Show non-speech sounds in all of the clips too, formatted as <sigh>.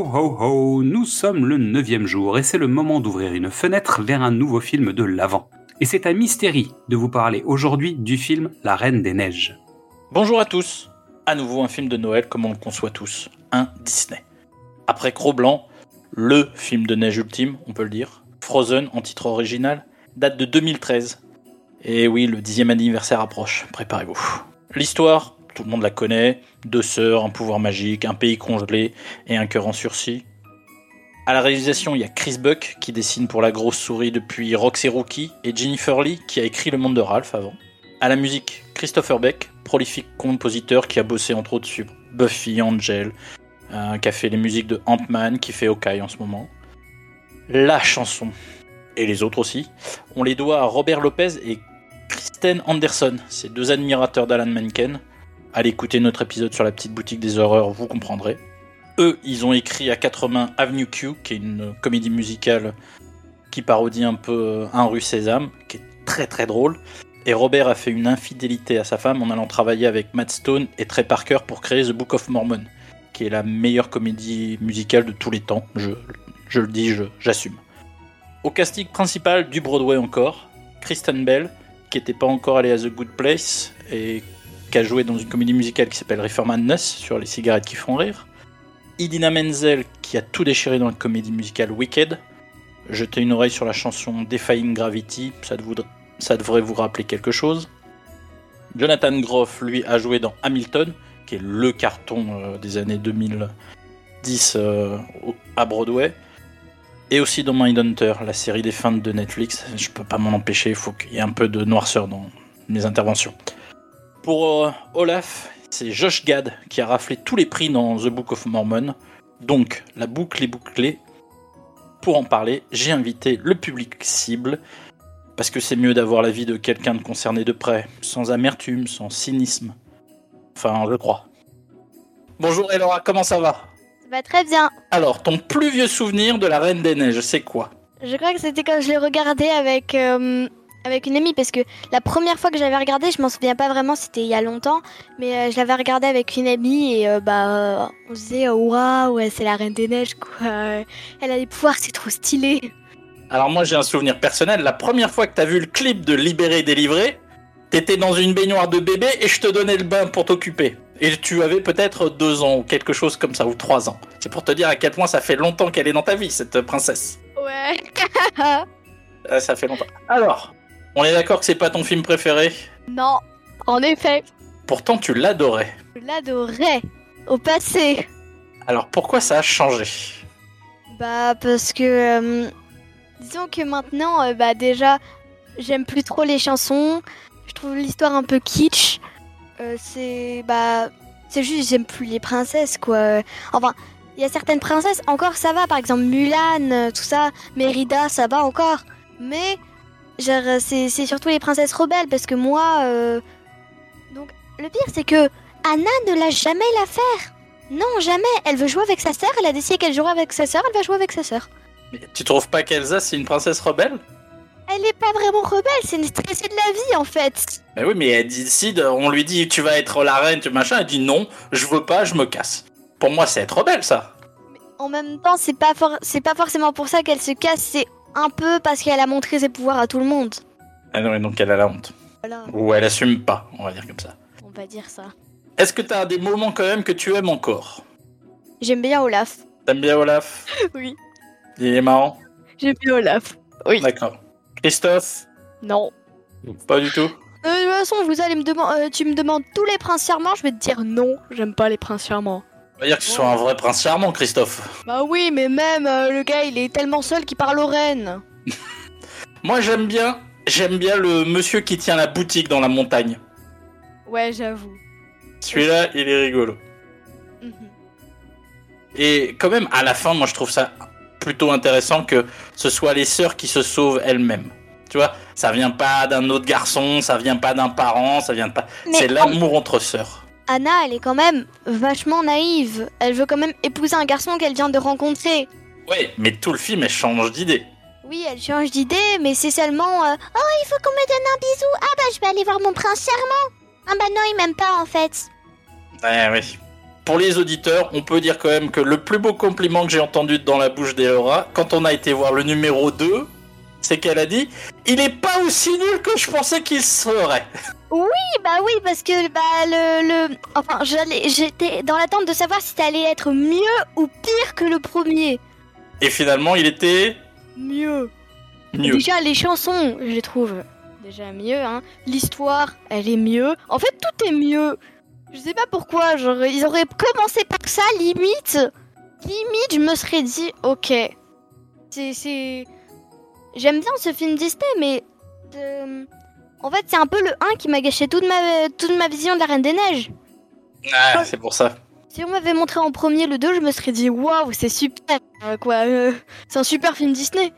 ho ho, nous sommes le neuvième jour et c'est le moment d'ouvrir une fenêtre vers un nouveau film de l'Avent. Et c'est à Mystérie de vous parler aujourd'hui du film La Reine des Neiges. Bonjour à tous. À nouveau un film de Noël comme on le conçoit tous, un Disney. Après Cro-Blanc, le film de neige ultime, on peut le dire, Frozen en titre original, date de 2013. Et oui, le dixième anniversaire approche, préparez-vous. L'histoire, tout le monde la connaît, deux sœurs, un pouvoir magique, un pays congelé et un cœur en sursis. À la réalisation, il y a Chris Buck qui dessine pour la grosse souris depuis Roxy Rookie et Jennifer Lee qui a écrit Le Monde de Ralph avant. À la musique, Christopher Beck, prolifique compositeur qui a bossé entre autres sur Buffy, Angel, euh, qui a fait les musiques de Ant-Man, qui fait Hawkeye en ce moment. La chanson, et les autres aussi, on les doit à Robert Lopez et Kristen Anderson, ces deux admirateurs d'Alan Menken. Allez écouter notre épisode sur la petite boutique des horreurs, vous comprendrez. Eux, ils ont écrit à 80 Avenue Q, qui est une comédie musicale qui parodie un peu Un rue Sésame, qui est très très drôle. Et Robert a fait une infidélité à sa femme en allant travailler avec Matt Stone et Trey Parker pour créer The Book of Mormon, qui est la meilleure comédie musicale de tous les temps. Je, je le dis, j'assume. Au casting principal du Broadway encore, Kristen Bell, qui n'était pas encore allée à The Good Place et qui a joué dans une comédie musicale qui s'appelle Reefer Madness sur les cigarettes qui font rire. Idina Menzel, qui a tout déchiré dans la comédie musicale Wicked. Jetez une oreille sur la chanson Defying Gravity, ça, ça devrait vous rappeler quelque chose. Jonathan Groff, lui, a joué dans Hamilton, qui est le carton euh, des années 2010 euh, à Broadway. Et aussi dans Mindhunter, la série des fins de Netflix. Je peux pas m'en empêcher, il faut qu'il y ait un peu de noirceur dans mes interventions. Pour euh, Olaf, c'est Josh Gad qui a raflé tous les prix dans The Book of Mormon. Donc, la boucle est bouclée. Pour en parler, j'ai invité le public cible, parce que c'est mieux d'avoir l'avis de quelqu'un de concerné de près, sans amertume, sans cynisme. Enfin, je crois. Bonjour Elora, comment ça va? Ça va très bien. Alors, ton plus vieux souvenir de la Reine des Neiges, c'est quoi? Je crois que c'était quand je l'ai regardé avec, euh, avec une amie parce que la première fois que j'avais regardé, je m'en souviens pas vraiment, c'était il y a longtemps, mais euh, je l'avais regardé avec une amie et euh, bah euh, on se disait oh, waouh, ouais, c'est la Reine des Neiges quoi. Elle a des pouvoirs, c'est trop stylé. Alors moi j'ai un souvenir personnel, la première fois que t'as vu le clip de Libéré Délivré, t'étais dans une baignoire de bébé et je te donnais le bain pour t'occuper. Et tu avais peut-être deux ans ou quelque chose comme ça, ou trois ans. C'est pour te dire à quel point ça fait longtemps qu'elle est dans ta vie, cette princesse. Ouais. Euh, ça fait longtemps. Alors, on est d'accord que c'est pas ton film préféré non, en effet, Pourtant tu l'adorais. je l'adorais au passé. Alors pourquoi ça a changé Bah parce que euh, disons que maintenant euh, bah déjà j'aime plus trop les chansons. Je trouve l'histoire un peu kitsch. Euh, c'est bah c'est juste j'aime plus les princesses quoi. Enfin il y a certaines princesses encore ça va par exemple Mulan tout ça, Mérida ça va encore. Mais c'est c'est surtout les princesses rebelles parce que moi euh, donc le pire c'est que Anna ne l'a jamais l'affaire. Non, jamais. Elle veut jouer avec sa sœur. Elle a décidé qu'elle jouerait avec sa sœur. Elle va jouer avec sa sœur. Mais tu trouves pas qu'Elsa c'est une princesse rebelle? Elle n'est pas vraiment rebelle. C'est une stressée de la vie, en fait. Mais oui, mais elle décide, on lui dit tu vas être la reine, tu machin, elle dit non, je veux pas, je me casse. Pour moi, c'est être rebelle ça. En même temps, c'est pas for- c'est pas forcément pour ça qu'elle se casse. C'est un peu parce qu'elle a montré ses pouvoirs à tout le monde. Ah non, et donc elle a la honte. Voilà, Ou elle assume pas, on va dire comme ça. on va dire ça. Est-ce que t'as des moments quand même que tu aimes encore? J'aime bien Olaf. T'aimes bien Olaf? <laughs> Oui. Il est marrant? J'aime bien Olaf. Oui. D'accord. Christophe? Non. Pas du tout? Euh, de toute façon, vous allez me demander, tu me demandes tous les princes charmants, je vais te dire non. J'aime pas les princes charmants. Va dire que tu sois un vrai prince charmant, Christophe. Bah oui, mais même euh, le gars, il est tellement seul qu'il parle aux reines. <laughs> Moi, j'aime bien, j'aime bien le monsieur qui tient la boutique dans la montagne. Ouais, j'avoue. Celui-là, il est rigolo. Mhm. Et quand même, à la fin, moi, je trouve ça plutôt intéressant que ce soit les sœurs qui se sauvent elles-mêmes. Tu vois, ça vient pas d'un autre garçon, ça vient pas d'un parent, ça vient pas. Mais C'est l'amour entre sœurs. Anna, elle est quand même vachement naïve. Elle veut quand même épouser un garçon qu'elle vient de rencontrer. Ouais, mais tout le film, elle change d'idée. Oui, elle change d'idée, mais c'est seulement euh, Oh, il faut qu'on me donne un bisou. Ah bah, je vais aller voir mon prince charmant. Ah bah non, il m'aime pas en fait. Ouais, oui. pour les auditeurs, on peut dire quand même que le plus beau compliment que j'ai entendu dans la bouche d'Elora, quand on a été voir le numéro 2, c'est qu'elle a dit Il est pas aussi nul que je pensais qu'il serait. Oui, bah oui, parce que bah le, le... enfin j'allais, j'étais dans l'attente de savoir si ça allait être mieux ou pire que le premier. Et finalement, il était Mieux. mieux. Déjà les chansons, je les trouve déjà mieux. Hein. L'histoire, elle est mieux. En fait, tout est mieux. Je sais pas pourquoi. Genre, ils auraient commencé par ça, limite. Limite, je me serais dit, ok. C'est, c'est. J'aime bien ce film Disney, mais euh, en fait, c'est un peu le 1 qui m'a gâché toute ma toute ma vision de la Reine des Neiges. Ah, c'est pour ça. Si on m'avait montré en premier le 2, je me serais dit waouh, c'est super euh, quoi. euh, c'est un super film Disney.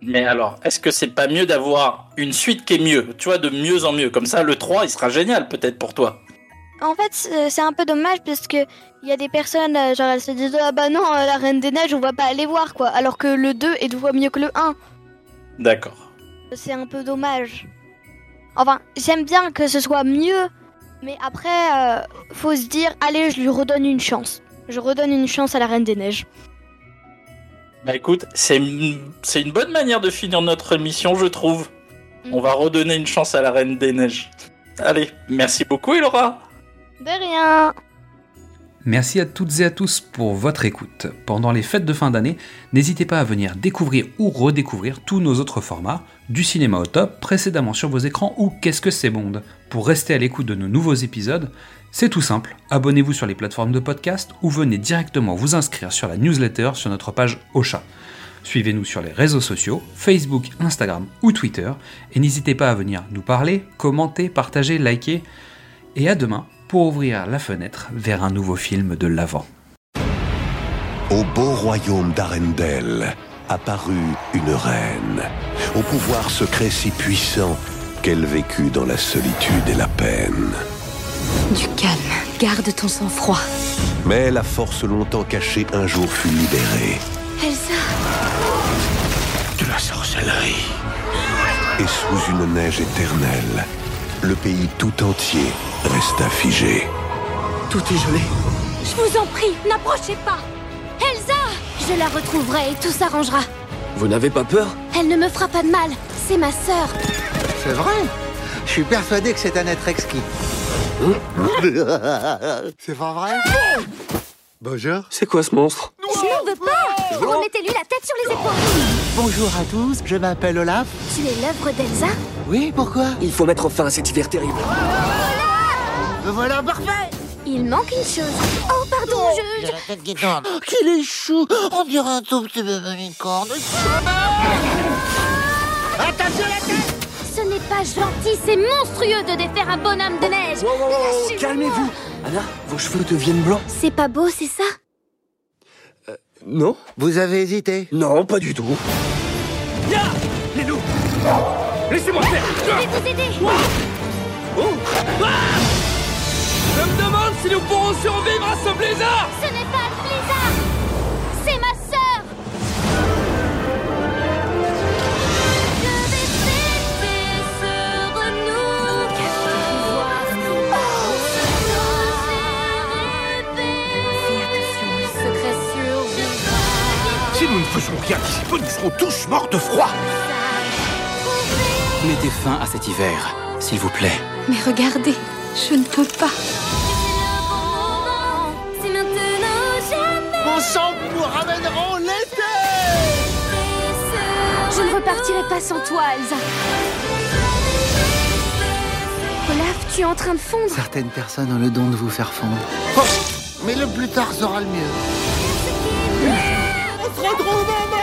Mais alors, est-ce que c'est pas mieux d'avoir une suite qui est mieux Tu vois, de mieux en mieux? Comme ça, le 3, il sera génial peut-être pour toi. En fait, c'est un peu dommage parce que il y a des personnes, euh, genre elles se disent ah bah non, la Reine des Neiges, on va pas aller voir quoi. Alors que le 2 est deux fois mieux que le 1. D'accord. C'est un peu dommage. Enfin, j'aime bien que ce soit mieux, mais après, euh, faut se dire allez, je lui redonne une chance. Je redonne une chance à la Reine des Neiges. Bah écoute, c'est une, bonne manière de finir notre émission, je trouve. On va redonner une chance à la Reine des Neiges. Allez, merci beaucoup, Elora. De rien. Merci à toutes et à tous pour votre écoute. Pendant les fêtes de fin d'année, n'hésitez pas à venir découvrir ou redécouvrir tous nos autres formats, du cinéma au top, précédemment sur vos écrans ou Qu'est-ce que c'est Bond. Pour rester à l'écoute de nos nouveaux épisodes, c'est tout simple, abonnez-vous sur les plateformes de podcast ou venez directement vous inscrire sur la newsletter sur notre page Ocha. Suivez-nous sur les réseaux sociaux, Facebook, Instagram ou Twitter, et n'hésitez pas à venir nous parler, commenter, partager, liker, et à demain pour ouvrir la fenêtre vers un nouveau film de l'avant. Au beau royaume d'Arendelle apparut une reine, au pouvoir secret si puissant qu'elle vécut dans la solitude et la peine. Du calme, garde ton sang-froid. Mais la force longtemps cachée un jour fut libérée. Elsa, De la sorcellerie. Et sous une neige éternelle, le pays tout entier resta figé. Tout est gelé. je vous en prie, n'approchez pas. Elsa, je la retrouverai et tout s'arrangera. Vous n'avez pas peur? Elle ne me fera pas de mal. C'est ma sœur. C'est vrai? Je suis persuadé que c'est un être exquis. c'est pas vrai? Bonjour. C'est quoi ce monstre? Je n'en veux pas. Remettez-lui la tête sur les épaules. Bonjour à tous, je m'appelle Olaf. Tu es l'œuvre d'Elsa? Oui, pourquoi? Il faut mettre fin à cet hiver terrible. Me voilà parfait Il manque une chose. Oh, pardon, je... J'ai la tête qui tourne. Qu'il est chou On dirait un tout petit bébé licorne. Attention la tête Ce n'est pas gentil, c'est monstrueux de défaire un bonhomme de neige. Wow, wow, wow, Lâchez-moi. Calmez-vous Anna, vos cheveux deviennent blancs C'est pas beau, c'est ça? Non Vous avez hésité? Non, pas du tout. Ya Les loups Laissez-moi faire. Je vais vous aider. Je me demande si nous pourrons survivre à ce blizzard. Ce n'est pas le blizzard. C'est ma sœur. Je vais fêter ce renouveau Fais attention, le secret survivra Si nous ne faisons rien d'ici peu, nous serons tous morts de froid. Mettez fin à cet hiver, s'il vous plaît. Mais regardez, je ne peux pas. C'est maintenant ou jamais. Mon sang, nous ramènerons l'été. Je ne repartirai pas sans toi, Elsa. Olaf, tu es en train de fondre. Certaines personnes ont le don de vous faire fondre. Oh, mais le plus tard sera le mieux. On se retrouve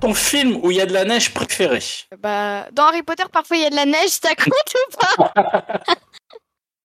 Ton film où il y a de la neige préféré. Bah, dans Harry Potter, parfois il y a de la neige, ça compte ou pas